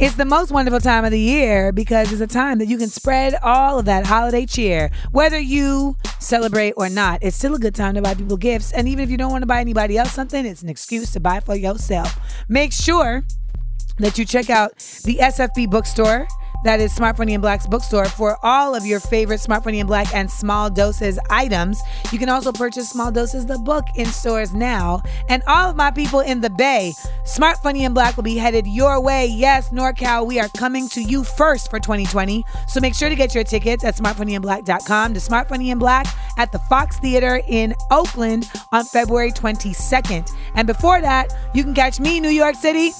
It's the most wonderful time of the year because it's a time that you can spread all of that holiday cheer. Whether you celebrate or not, it's still a good time to buy people gifts. And even if you don't want to buy anybody else something, it's an excuse to buy for yourself. Make sure that you check out the SFB bookstore. That is Smart Funny and Black's bookstore for all of your favorite Smart Funny and Black and Small Doses items. You can also purchase Small Doses the book in stores now. And all of my people in the Bay, Smart Funny and Black will be headed your way. Yes, NorCal, we are coming to you first for 2020. So make sure to get your tickets at smartfunnyandblack.com to Smart Funny and Black at the Fox Theater in Oakland on February 22nd. And before that, you can catch me, New York City.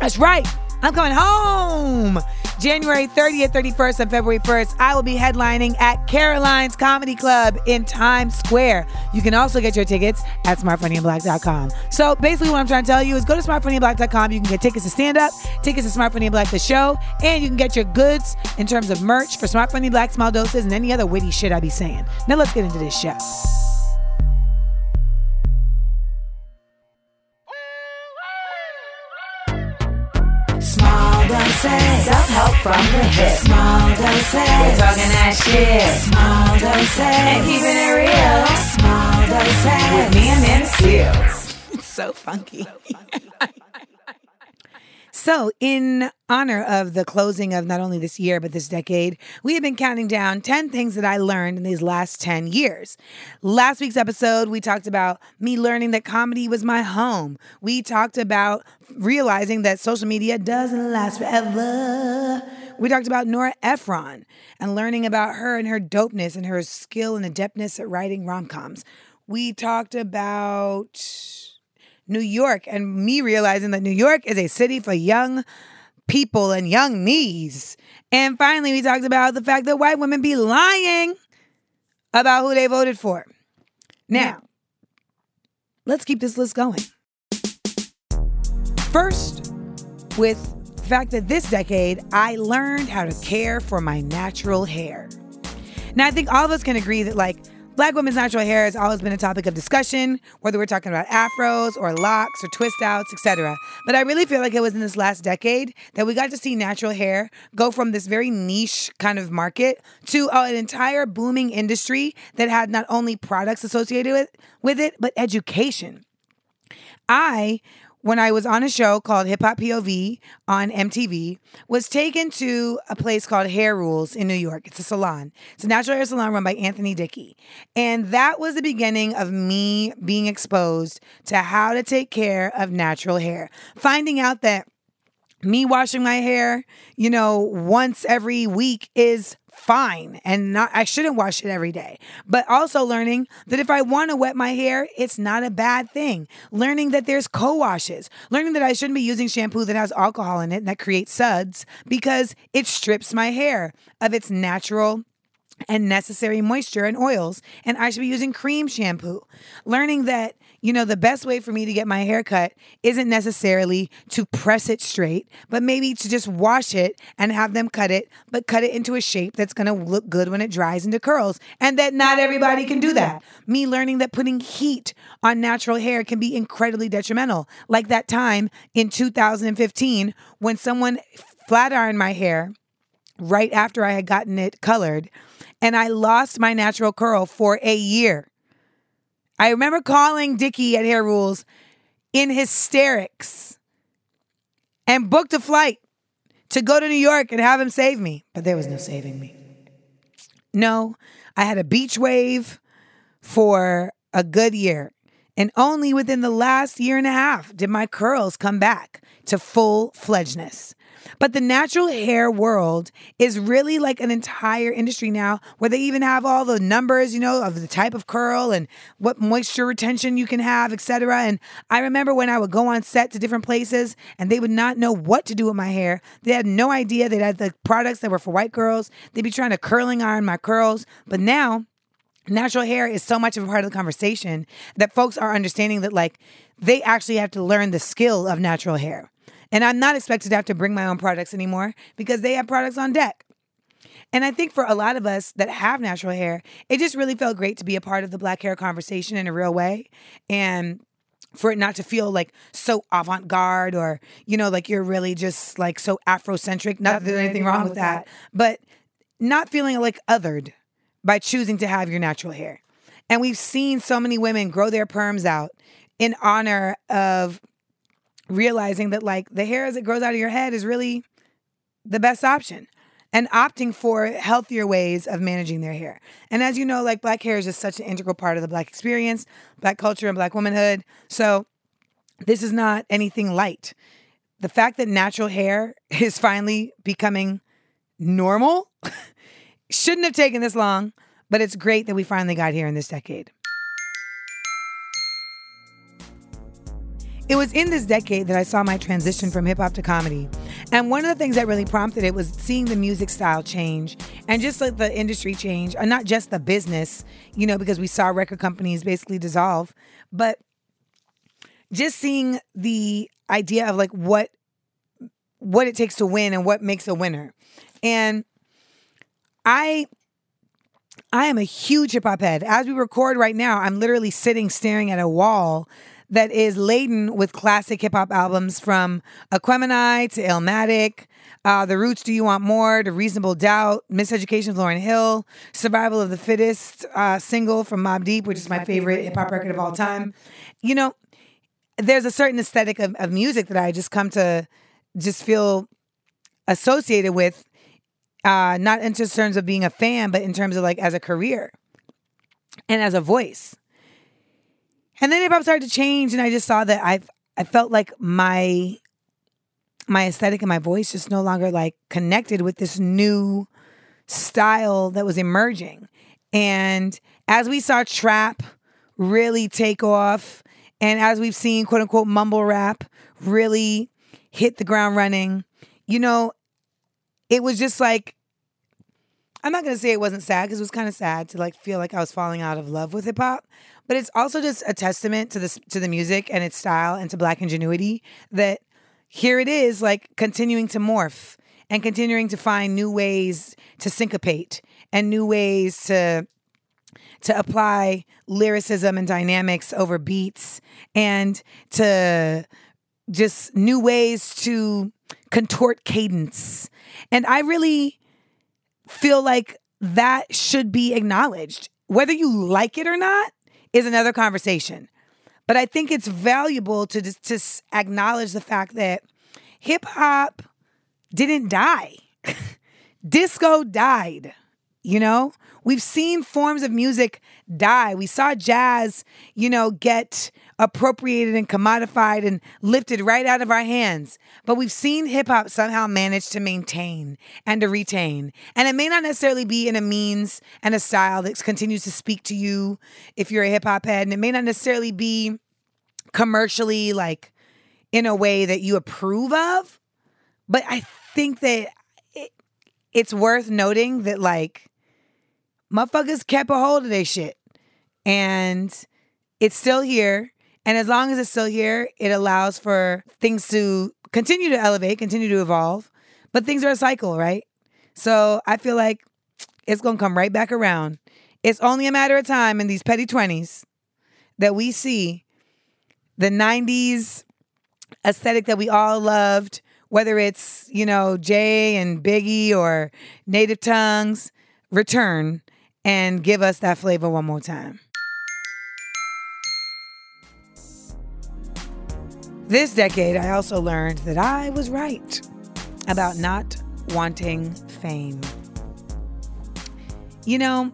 That's right. I'm coming home. January 30th, 31st, and February 1st, I will be headlining at Caroline's Comedy Club in Times Square. You can also get your tickets at smartfunnyandblack.com. So basically, what I'm trying to tell you is go to smartfunnyandblack.com. You can get tickets to stand up, tickets to Smart Funny and Black the show, and you can get your goods in terms of merch for Smart Funny Black Small Doses and any other witty shit I be saying. Now let's get into this show. Small doses. Self-help from the hip. Small doses. We're talking that shit. Small doses. And keeping it real. Small doses. With me Amanda Seales. It's so funky. so, in honor of the closing of not only this year, but this decade, we have been counting down 10 things that I learned in these last 10 years. Last week's episode, we talked about me learning that comedy was my home. We talked about realizing that social media doesn't last forever. We talked about Nora Ephron and learning about her and her dopeness and her skill and adeptness at writing rom coms. We talked about New York and me realizing that New York is a city for young people and young knees. And finally, we talked about the fact that white women be lying about who they voted for. Now, let's keep this list going. First, with the fact that this decade, I learned how to care for my natural hair. Now, I think all of us can agree that, like, Black women's natural hair has always been a topic of discussion, whether we're talking about afros or locks or twist outs, etc. But I really feel like it was in this last decade that we got to see natural hair go from this very niche kind of market to an entire booming industry that had not only products associated with, with it, but education. I when I was on a show called Hip Hop POV on MTV, was taken to a place called Hair Rules in New York. It's a salon. It's a natural hair salon run by Anthony Dickey. And that was the beginning of me being exposed to how to take care of natural hair. Finding out that me washing my hair, you know, once every week is fine and not I shouldn't wash it every day. But also learning that if I want to wet my hair, it's not a bad thing. Learning that there's co-washes. Learning that I shouldn't be using shampoo that has alcohol in it and that creates suds because it strips my hair of its natural and necessary moisture and oils and I should be using cream shampoo. Learning that you know, the best way for me to get my hair cut isn't necessarily to press it straight, but maybe to just wash it and have them cut it, but cut it into a shape that's gonna look good when it dries into curls. And that not everybody can do that. Me learning that putting heat on natural hair can be incredibly detrimental. Like that time in 2015 when someone flat ironed my hair right after I had gotten it colored, and I lost my natural curl for a year. I remember calling Dickey at Hair Rules in hysterics and booked a flight to go to New York and have him save me, but there was no saving me. No, I had a beach wave for a good year. And only within the last year and a half did my curls come back to full fledgedness. But the natural hair world is really like an entire industry now where they even have all the numbers, you know, of the type of curl and what moisture retention you can have, etc. And I remember when I would go on set to different places and they would not know what to do with my hair. They had no idea they had the products that were for white girls. They'd be trying to curling iron my curls. But now natural hair is so much of a part of the conversation that folks are understanding that like they actually have to learn the skill of natural hair. And I'm not expected to have to bring my own products anymore because they have products on deck. And I think for a lot of us that have natural hair, it just really felt great to be a part of the black hair conversation in a real way. And for it not to feel like so avant garde or, you know, like you're really just like so Afrocentric. Not that there's anything wrong with that, but not feeling like othered by choosing to have your natural hair. And we've seen so many women grow their perms out in honor of realizing that like the hair as it grows out of your head is really the best option and opting for healthier ways of managing their hair. And as you know, like black hair is just such an integral part of the black experience, black culture, and black womanhood. So this is not anything light. The fact that natural hair is finally becoming normal shouldn't have taken this long, but it's great that we finally got here in this decade. It was in this decade that I saw my transition from hip hop to comedy. And one of the things that really prompted it was seeing the music style change and just like the industry change, and not just the business, you know, because we saw record companies basically dissolve, but just seeing the idea of like what what it takes to win and what makes a winner. And I I am a huge hip hop head. As we record right now, I'm literally sitting staring at a wall that is laden with classic hip hop albums from Aquemini to Illmatic, uh, The Roots, Do You Want More, to Reasonable Doubt, Miseducation of Lauryn Hill, Survival of the Fittest uh, single from Mobb Deep, which is my favorite hip hop record of all time. You know, there's a certain aesthetic of, of music that I just come to just feel associated with, uh, not in terms of being a fan, but in terms of like as a career and as a voice. And then hip hop started to change, and I just saw that I I felt like my my aesthetic and my voice just no longer like connected with this new style that was emerging. And as we saw trap really take off, and as we've seen quote unquote mumble rap really hit the ground running, you know, it was just like I'm not gonna say it wasn't sad because it was kind of sad to like feel like I was falling out of love with hip hop, but it's also just a testament to this to the music and its style and to black ingenuity that here it is like continuing to morph and continuing to find new ways to syncopate and new ways to to apply lyricism and dynamics over beats and to just new ways to contort cadence. And I really feel like that should be acknowledged. Whether you like it or not, is another conversation. But I think it's valuable to just to acknowledge the fact that hip hop didn't die. Disco died. You know, we've seen forms of music die. We saw jazz, you know, get appropriated and commodified and lifted right out of our hands. But we've seen hip hop somehow manage to maintain and to retain. And it may not necessarily be in a means and a style that continues to speak to you if you're a hip hop head. And it may not necessarily be commercially like in a way that you approve of. But I think that it, it's worth noting that like motherfuckers kept a hold of their shit. And it's still here. And as long as it's still here, it allows for things to continue to elevate, continue to evolve. But things are a cycle, right? So I feel like it's going to come right back around. It's only a matter of time in these petty 20s that we see the 90s aesthetic that we all loved, whether it's, you know, Jay and Biggie or Native Tongues, return and give us that flavor one more time. This decade, I also learned that I was right about not wanting fame. You know,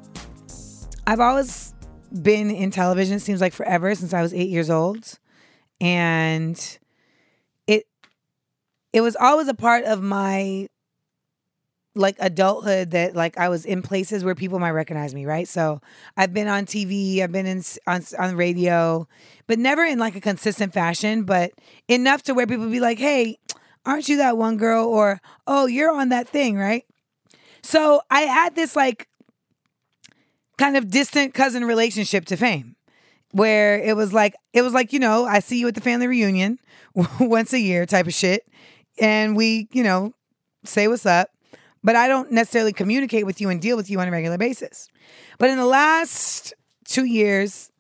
I've always been in television, it seems like forever, since I was eight years old. And it it was always a part of my like adulthood that like I was in places where people might recognize me, right? So I've been on TV, I've been in on on radio, but never in like a consistent fashion, but enough to where people be like, "Hey, aren't you that one girl?" or "Oh, you're on that thing, right?" So I had this like kind of distant cousin relationship to fame. where it was like it was like you know I see you at the family reunion once a year type of shit, and we you know say what's up, but I don't necessarily communicate with you and deal with you on a regular basis. But in the last two years,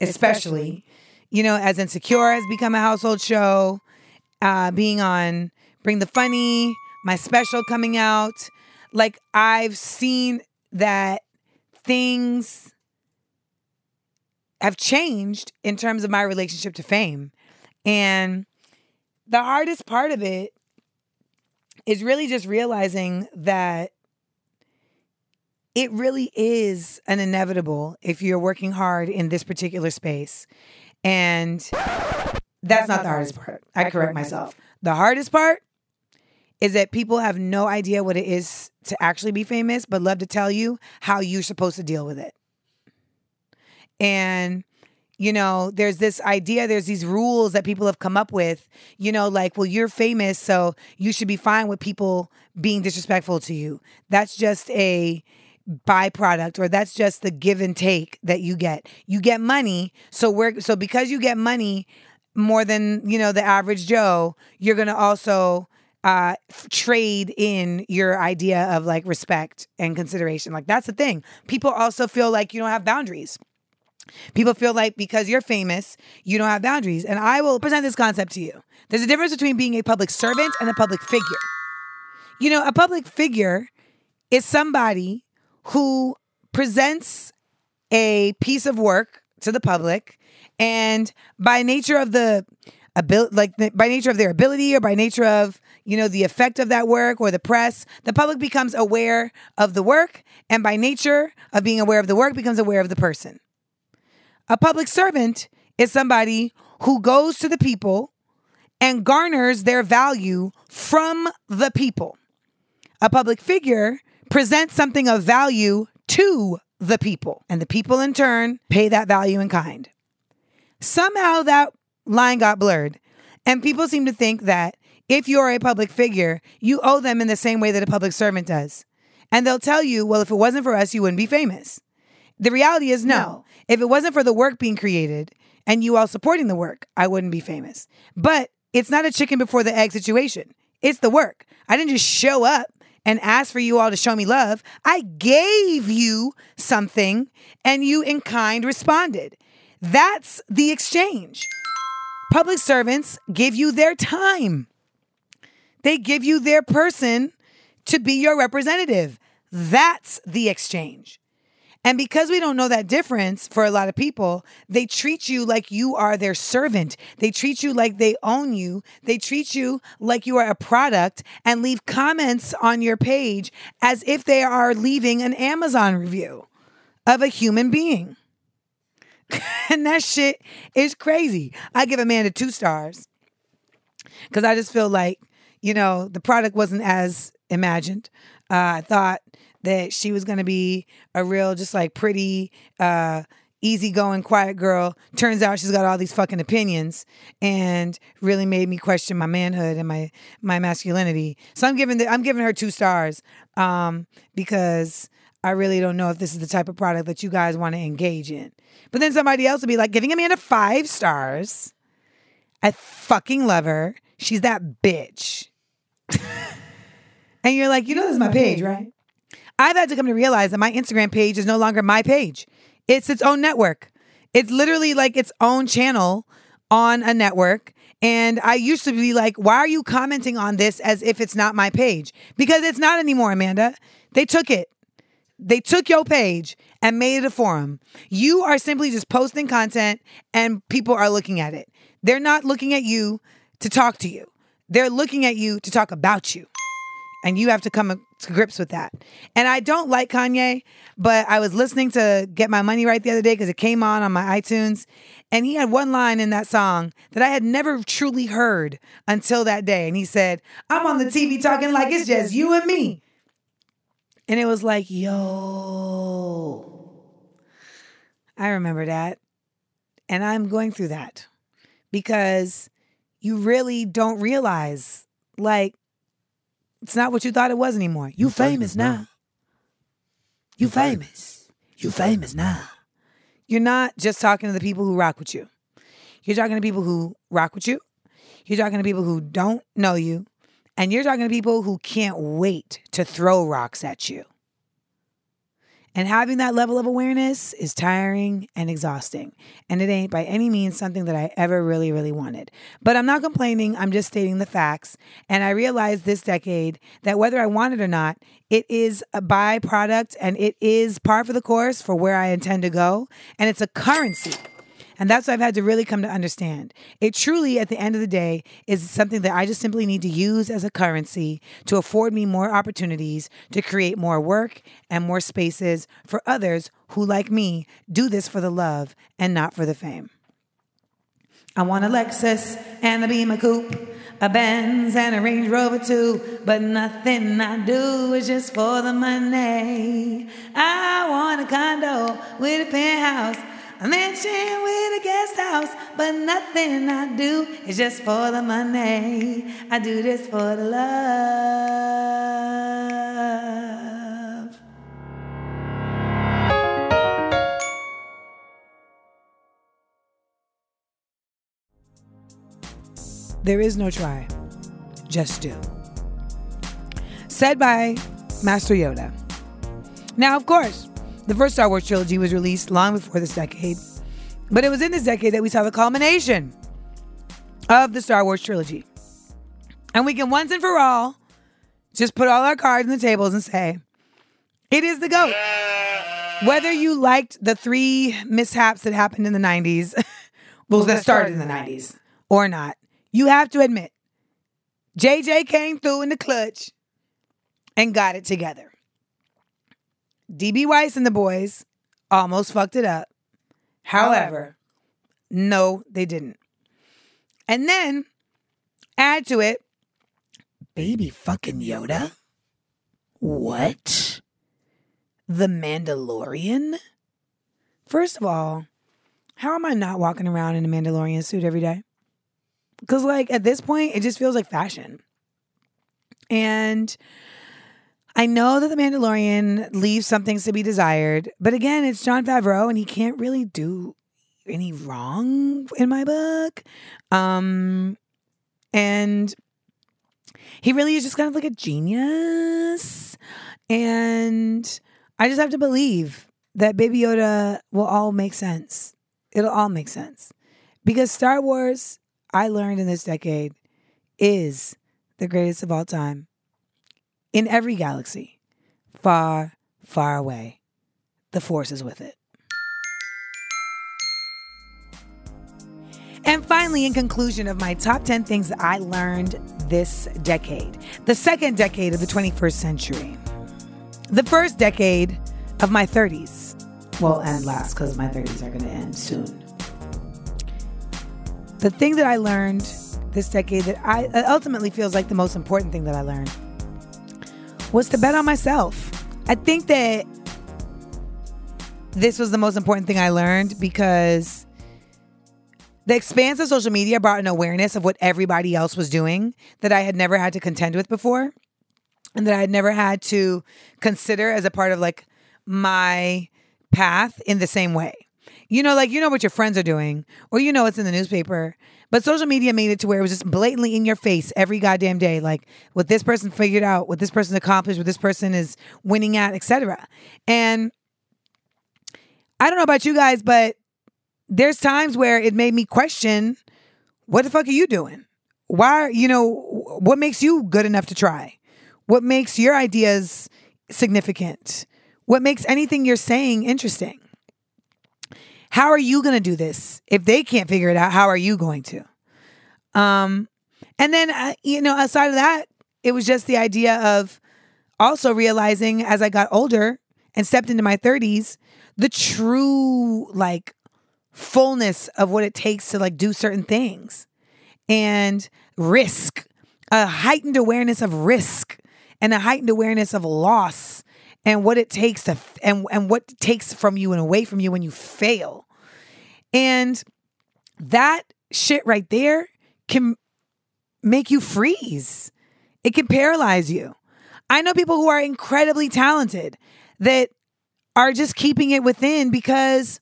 especially, you know, as Insecure has become a household show, uh, being on Bring the Funny, my special coming out, like I've seen that things have changed in terms of my relationship to fame. And the hardest part of it is really just realizing that it really is an inevitable if you're working hard in this particular space. And that's not the hardest part. I correct myself. The hardest part is that people have no idea what it is to actually be famous, but love to tell you how you're supposed to deal with it. And you know, there's this idea, there's these rules that people have come up with, you know, like, well, you're famous, so you should be fine with people being disrespectful to you. That's just a byproduct or that's just the give and take that you get. You get money, so we're so because you get money more than, you know, the average Joe, you're to also uh, trade in your idea of like respect and consideration. Like that's the thing. People also feel like you don't have boundaries. People feel like because you're famous, you don't have boundaries. And I will present this concept to you. There's a difference between being a public servant and a public figure. You know, a public figure is somebody who presents a piece of work to the public and by nature of the ability like by nature of their ability or by nature of you know the effect of that work or the press the public becomes aware of the work and by nature of being aware of the work becomes aware of the person a public servant is somebody who goes to the people and garners their value from the people. A public figure presents something of value to the people, and the people in turn pay that value in kind. Somehow that line got blurred, and people seem to think that if you're a public figure, you owe them in the same way that a public servant does. And they'll tell you, well, if it wasn't for us, you wouldn't be famous. The reality is no. no. If it wasn't for the work being created and you all supporting the work, I wouldn't be famous. But it's not a chicken before the egg situation. It's the work. I didn't just show up and ask for you all to show me love. I gave you something and you in kind responded. That's the exchange. Public servants give you their time. They give you their person to be your representative. That's the exchange. And because we don't know that difference for a lot of people, they treat you like you are their servant. They treat you like they own you. They treat you like you are a product and leave comments on your page as if they are leaving an Amazon review of a human being. and that shit is crazy. I give Amanda two stars because I just feel like, you know, the product wasn't as imagined. Uh, I thought that she was going to be a real, just like pretty, uh, easygoing, quiet girl. Turns out she's got all these fucking opinions, and really made me question my manhood and my my masculinity. So I'm giving the, I'm giving her two stars um, because I really don't know if this is the type of product that you guys want to engage in. But then somebody else would be like giving Amanda five stars. I fucking love her. She's that bitch. and you're like, you know, this is my page, right? I've had to come to realize that my Instagram page is no longer my page. It's its own network. It's literally like its own channel on a network. And I used to be like, why are you commenting on this as if it's not my page? Because it's not anymore, Amanda. They took it. They took your page and made it a forum. You are simply just posting content and people are looking at it. They're not looking at you to talk to you, they're looking at you to talk about you. And you have to come to grips with that. And I don't like Kanye, but I was listening to Get My Money Right the other day because it came on on my iTunes. And he had one line in that song that I had never truly heard until that day. And he said, I'm on the TV talking like it's just you and me. And it was like, yo, I remember that. And I'm going through that because you really don't realize, like, it's not what you thought it was anymore. You, you famous, now. now. You famous. You famous now. you're not just talking to the people who rock with you. You're talking to people who rock with you. You're talking to people who don't know you. And you're talking to people who can't wait to throw rocks at you. And having that level of awareness is tiring and exhausting. And it ain't by any means something that I ever really, really wanted. But I'm not complaining. I'm just stating the facts. And I realized this decade that whether I want it or not, it is a byproduct and it is par for the course for where I intend to go. And it's a currency. And that's what I've had to really come to understand. It truly, at the end of the day, is something that I just simply need to use as a currency to afford me more opportunities to create more work and more spaces for others who, like me, do this for the love and not for the fame. I want a Lexus and a Beamer Coupe, a Benz and a Range Rover too, but nothing I do is just for the money. I want a condo with a penthouse a mansion with a guest house, but nothing I do is just for the money. I do this for the love. There is no try, just do. Said by Master Yoda. Now, of course, the first Star Wars trilogy was released long before this decade, but it was in this decade that we saw the culmination of the Star Wars trilogy. And we can once and for all just put all our cards on the tables and say, it is the GOAT. Whether you liked the three mishaps that happened in the 90s, well, that started in the 90s, or not, you have to admit, JJ came through in the clutch and got it together. DB Weiss and the boys almost fucked it up. However, no, they didn't. And then add to it, baby fucking Yoda. What? The Mandalorian? First of all, how am I not walking around in a Mandalorian suit every day? Because, like, at this point, it just feels like fashion. And I know that The Mandalorian leaves some things to be desired, but again, it's Jon Favreau and he can't really do any wrong in my book. Um, and he really is just kind of like a genius. And I just have to believe that Baby Yoda will all make sense. It'll all make sense. Because Star Wars, I learned in this decade, is the greatest of all time in every galaxy, far, far away. The Force is with it. And finally, in conclusion of my top 10 things that I learned this decade, the second decade of the 21st century, the first decade of my 30s. Well, and last because my 30s are going to end soon. The thing that I learned this decade that I uh, ultimately feels like the most important thing that I learned was to bet on myself. I think that this was the most important thing I learned because the expanse of social media brought an awareness of what everybody else was doing that I had never had to contend with before and that I had never had to consider as a part of like my path in the same way. You know, like you know what your friends are doing, or you know what's in the newspaper, but social media made it to where it was just blatantly in your face every goddamn day, like what this person figured out, what this person accomplished, what this person is winning at, etc. And I don't know about you guys, but there's times where it made me question, what the fuck are you doing? Why, you know, what makes you good enough to try? What makes your ideas significant? What makes anything you're saying interesting? How are you going to do this? If they can't figure it out, how are you going to? Um, and then, uh, you know, aside of that, it was just the idea of also realizing as I got older and stepped into my 30s, the true like fullness of what it takes to like do certain things and risk, a heightened awareness of risk and a heightened awareness of loss and what it takes to and and what takes from you and away from you when you fail. And that shit right there can make you freeze. It can paralyze you. I know people who are incredibly talented that are just keeping it within because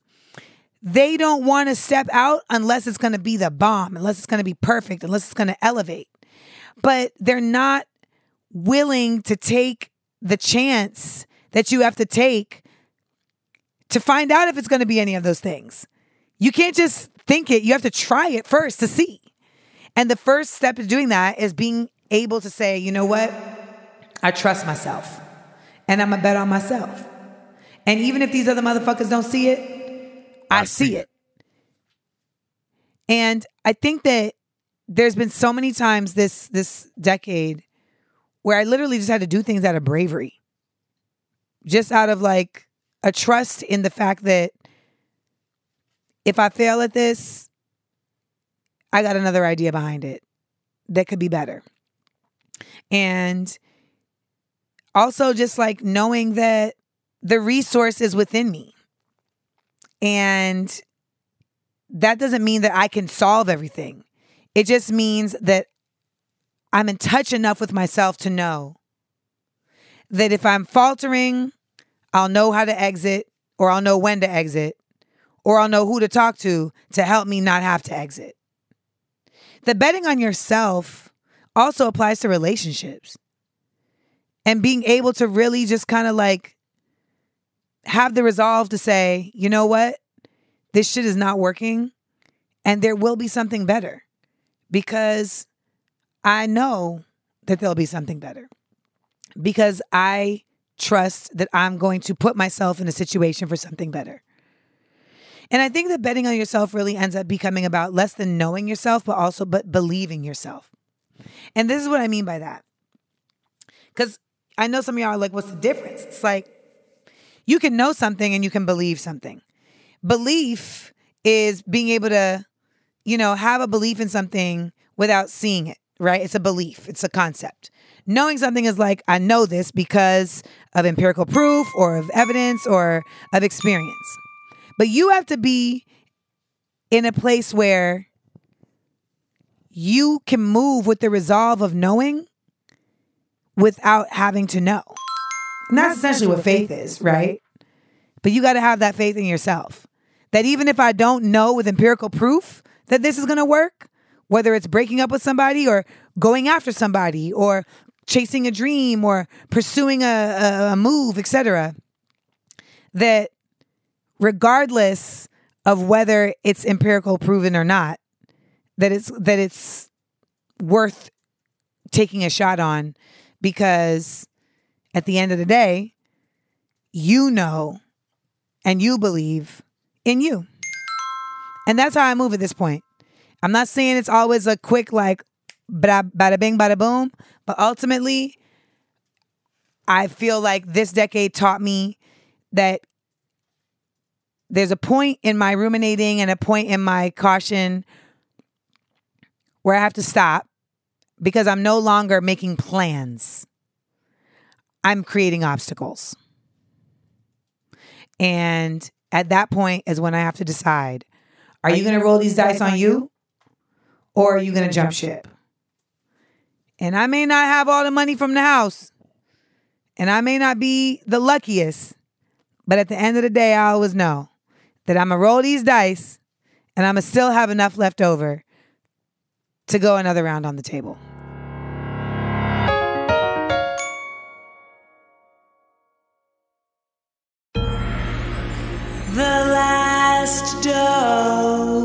they don't want to step out unless it's going to be the bomb, unless it's going to be perfect, unless it's going to elevate. But they're not willing to take the chance that you have to take to find out if it's going to be any of those things. You can't just think it, you have to try it first to see. And the first step to doing that is being able to say, you know what? I trust myself and I'm a bet on myself. And even if these other motherfuckers don't see it, I, see it. And I think that there's been so many times this this decade where I literally just had to do things out of bravery. Just out of like a trust in the fact that if I fail at this, I got another idea behind it that could be better. And also just like knowing that the resource is within me. And that doesn't mean that I can solve everything. It just means that I'm in touch enough with myself to know that if I'm faltering, I'll know how to exit, or I'll know when to exit, or I'll know who to talk to to help me not have to exit. The betting on yourself also applies to relationships and being able to really just kind of like have the resolve to say, you know what? This shit is not working and there will be something better because I know that there'll be something better because I trust that I'm going to put myself in a situation for something better. And I think that betting on yourself really ends up becoming about less than knowing yourself, but also but believing yourself. And this is what I mean by that. Because I know some of y'all are like, what's the difference? It's like you can know something and you can believe something. Belief is being able to, you know, have a belief in something without seeing it, right? It's a belief, it's a concept. Knowing something is like, I know this because of empirical proof or of evidence or of experience. But you have to be in a place where you can move with the resolve of knowing without having to know. And that's essentially what faith is, right? But you got to have that faith in yourself. That even if I don't know with empirical proof that this is going to work, whether it's breaking up with somebody or going after somebody or chasing a dream or pursuing a, a, a move, etc., that regardless of whether it's empirical proven or not, that it's that it's worth taking a shot on because at the end of the day, you know and you believe in you. And that's how I move at this point. I'm not saying it's always a quick like bada, bada bing, bada boom, but ultimately, I feel like this decade taught me that there's a point in my ruminating and a point in my caution where I have to stop because I'm no longer making plans. I'm creating obstacles. And at that point is when I have to decide are you going to roll these dice on you or are you going to jump ship? And I may not have all the money from the house and I may not be the luckiest, but at the end of the day, I always know that I'm going to roll these dice and I'm going to still have enough left over to go another round on the table. The last dose.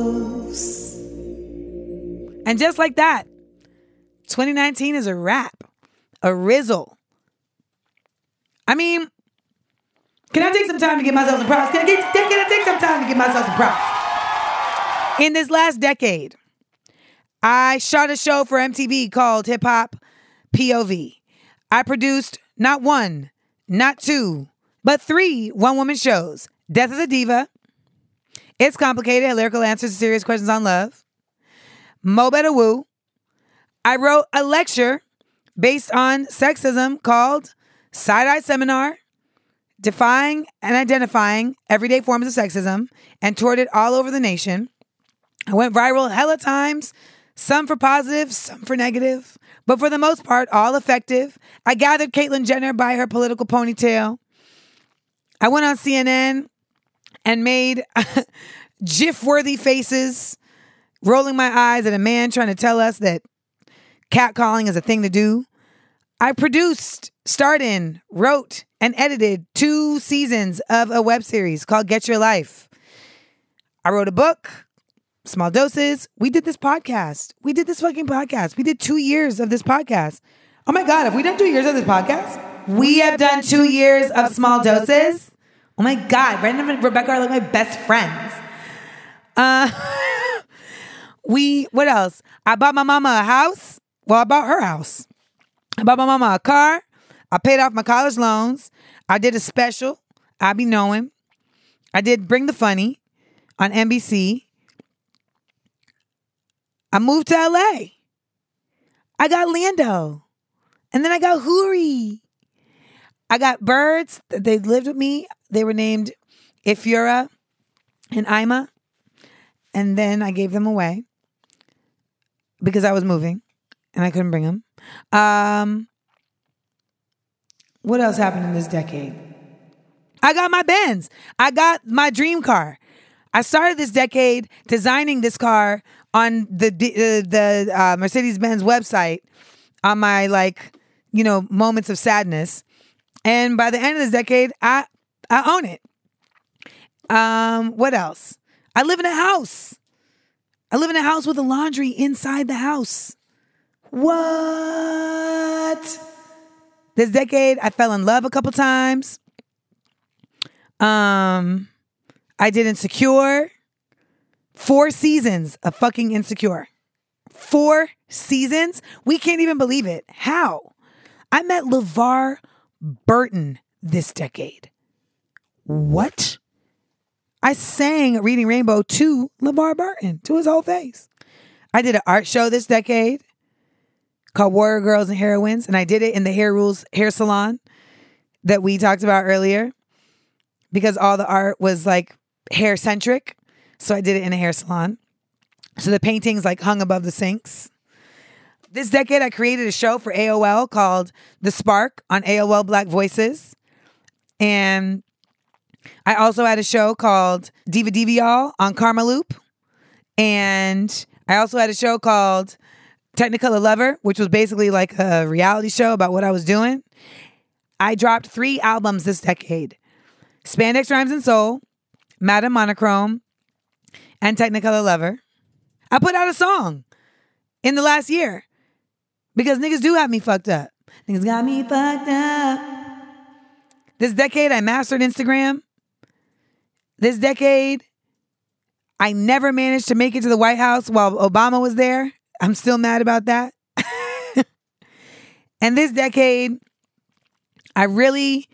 And just like that, 2019 is a wrap, a rizzle. I mean, can I take some time to give myself some props? Can I, get, can I take some time to give myself some props? In this last decade, I shot a show for MTV called Hip Hop POV. I produced not one, not two, but three one woman shows Death of the Diva, It's Complicated, lyrical answers to serious questions on love, Mo Better Woo. I wrote a lecture based on sexism called Side Eye Seminar Defying and Identifying Everyday Forms of Sexism and toured it all over the nation. I went viral hella times, some for positive, some for negative, but for the most part, all effective. I gathered Caitlyn Jenner by her political ponytail. I went on CNN and made GIF worthy faces, rolling my eyes at a man trying to tell us that catcalling is a thing to do. I produced, starred in, wrote, and edited two seasons of a web series called Get Your Life. I wrote a book, Small Doses. We did this podcast. We did this fucking podcast. We did two years of this podcast. Oh my God, have we done two years of this podcast? We have done two years of Small Doses. Oh my God, Brandon and Rebecca are like my best friends. Uh, we, what else? I bought my mama a house. Well, I bought her house. I my mama a car. I paid off my college loans. I did a special. I be knowing. I did Bring the Funny on NBC. I moved to LA. I got Lando. And then I got Hoorie. I got birds. They lived with me. They were named Ifura and Ima. And then I gave them away because I was moving and I couldn't bring them. Um, what else happened in this decade? I got my Benz. I got my dream car. I started this decade designing this car on the uh, the uh, Mercedes Benz website on my like you know moments of sadness, and by the end of this decade, I I own it. Um, what else? I live in a house. I live in a house with a laundry inside the house. What? This decade, I fell in love a couple times. Um, I did Insecure. Four seasons of fucking Insecure. Four seasons? We can't even believe it. How? I met LeVar Burton this decade. What? I sang Reading Rainbow to LeVar Burton, to his whole face. I did an art show this decade called Warrior Girls and Heroines, and I did it in the Hair Rules hair salon that we talked about earlier because all the art was like hair centric. So I did it in a hair salon. So the paintings like hung above the sinks. This decade, I created a show for AOL called The Spark on AOL Black Voices. And I also had a show called Diva Diva Y'all on Karmaloop. And I also had a show called Technicolor Lover, which was basically like a reality show about what I was doing. I dropped three albums this decade Spandex Rhymes and Soul, Madam Monochrome, and Technicolor Lover. I put out a song in the last year because niggas do have me fucked up. Niggas got me fucked up. This decade, I mastered Instagram. This decade, I never managed to make it to the White House while Obama was there. I'm still mad about that. and this decade, I really,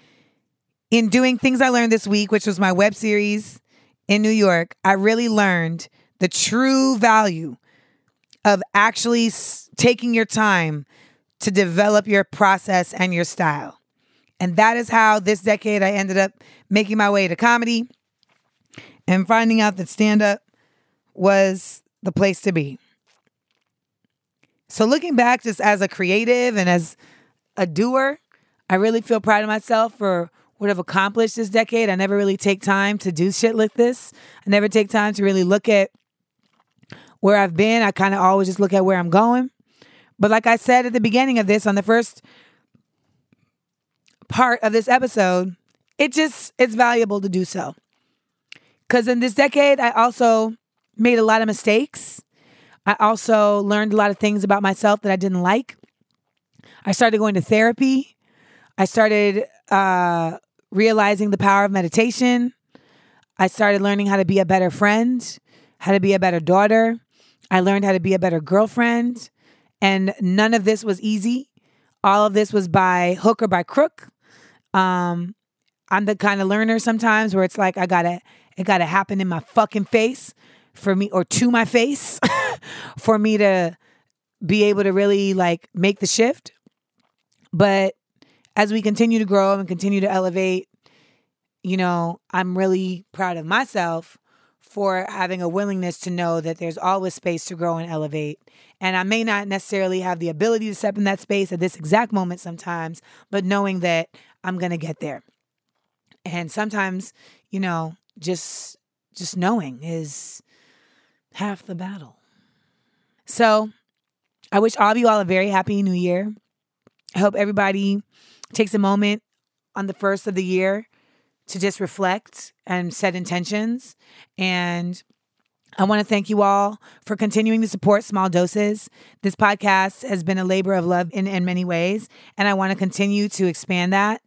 in doing things I learned this week, which was my web series in New York, I really learned the true value of actually taking your time to develop your process and your style. And that is how this decade I ended up making my way to comedy and finding out that stand up was the place to be. So looking back just as a creative and as a doer, I really feel proud of myself for what I've accomplished this decade. I never really take time to do shit like this. I never take time to really look at where I've been. I kind of always just look at where I'm going. But like I said at the beginning of this on the first part of this episode, it just it's valuable to do so. Cuz in this decade I also made a lot of mistakes I also learned a lot of things about myself that I didn't like. I started going to therapy. I started uh, realizing the power of meditation. I started learning how to be a better friend, how to be a better daughter. I learned how to be a better girlfriend. And none of this was easy. All of this was by hook or by crook. Um, I'm the kind of learner sometimes where it's like I gotta it gotta happen in my fucking face for me or to my face for me to be able to really like make the shift. But as we continue to grow and continue to elevate, you know, I'm really proud of myself for having a willingness to know that there's always space to grow and elevate. And I may not necessarily have the ability to step in that space at this exact moment sometimes, but knowing that I'm going to get there. And sometimes, you know, just just knowing is half the battle. So I wish all of you all a very happy new year. I hope everybody takes a moment on the first of the year to just reflect and set intentions. And I want to thank you all for continuing to support Small Doses. This podcast has been a labor of love in, in many ways, and I want to continue to expand that.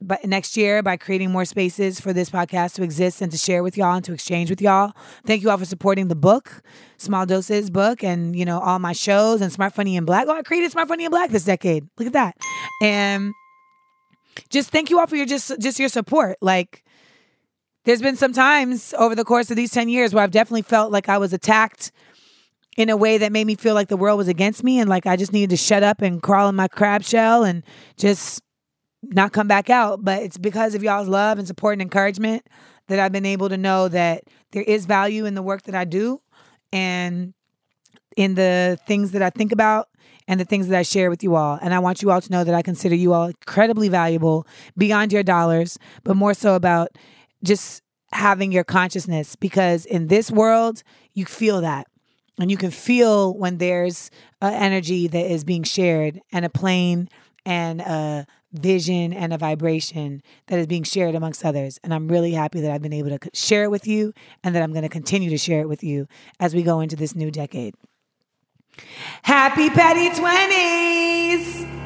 But next year, by creating more spaces for this podcast to exist and to share with y'all and to exchange with y'all. Thank you all for supporting the book, Small Doses book, and you know all my shows and Smart Funny and Black. Oh, I created Smart Funny and Black this decade. Look at that, and just thank you all for your just just your support. Like there's been some times over the course of these 10 years where I've definitely felt like I was attacked in a way that made me feel like the world was against me and like I just needed to shut up and crawl in my crab shell and just not come back out. But it's because of y'all's love and support and encouragement that I've been able to know that there is value in the work that I do and in the things that I think about and the things that I share with you all. And I want you all to know that I consider you all incredibly valuable beyond your dollars, but more so about just having your consciousness because in this world, you feel that. And you can feel when there's an energy that is being shared and a plane and a vision and a vibration that is being shared amongst others. And I'm really happy that I've been able to share it with you and that I'm going to continue to share it with you as we go into this new decade. Happy Petty 20s!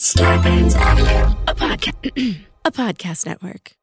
Starburns Audio, a podcast, a podcast network.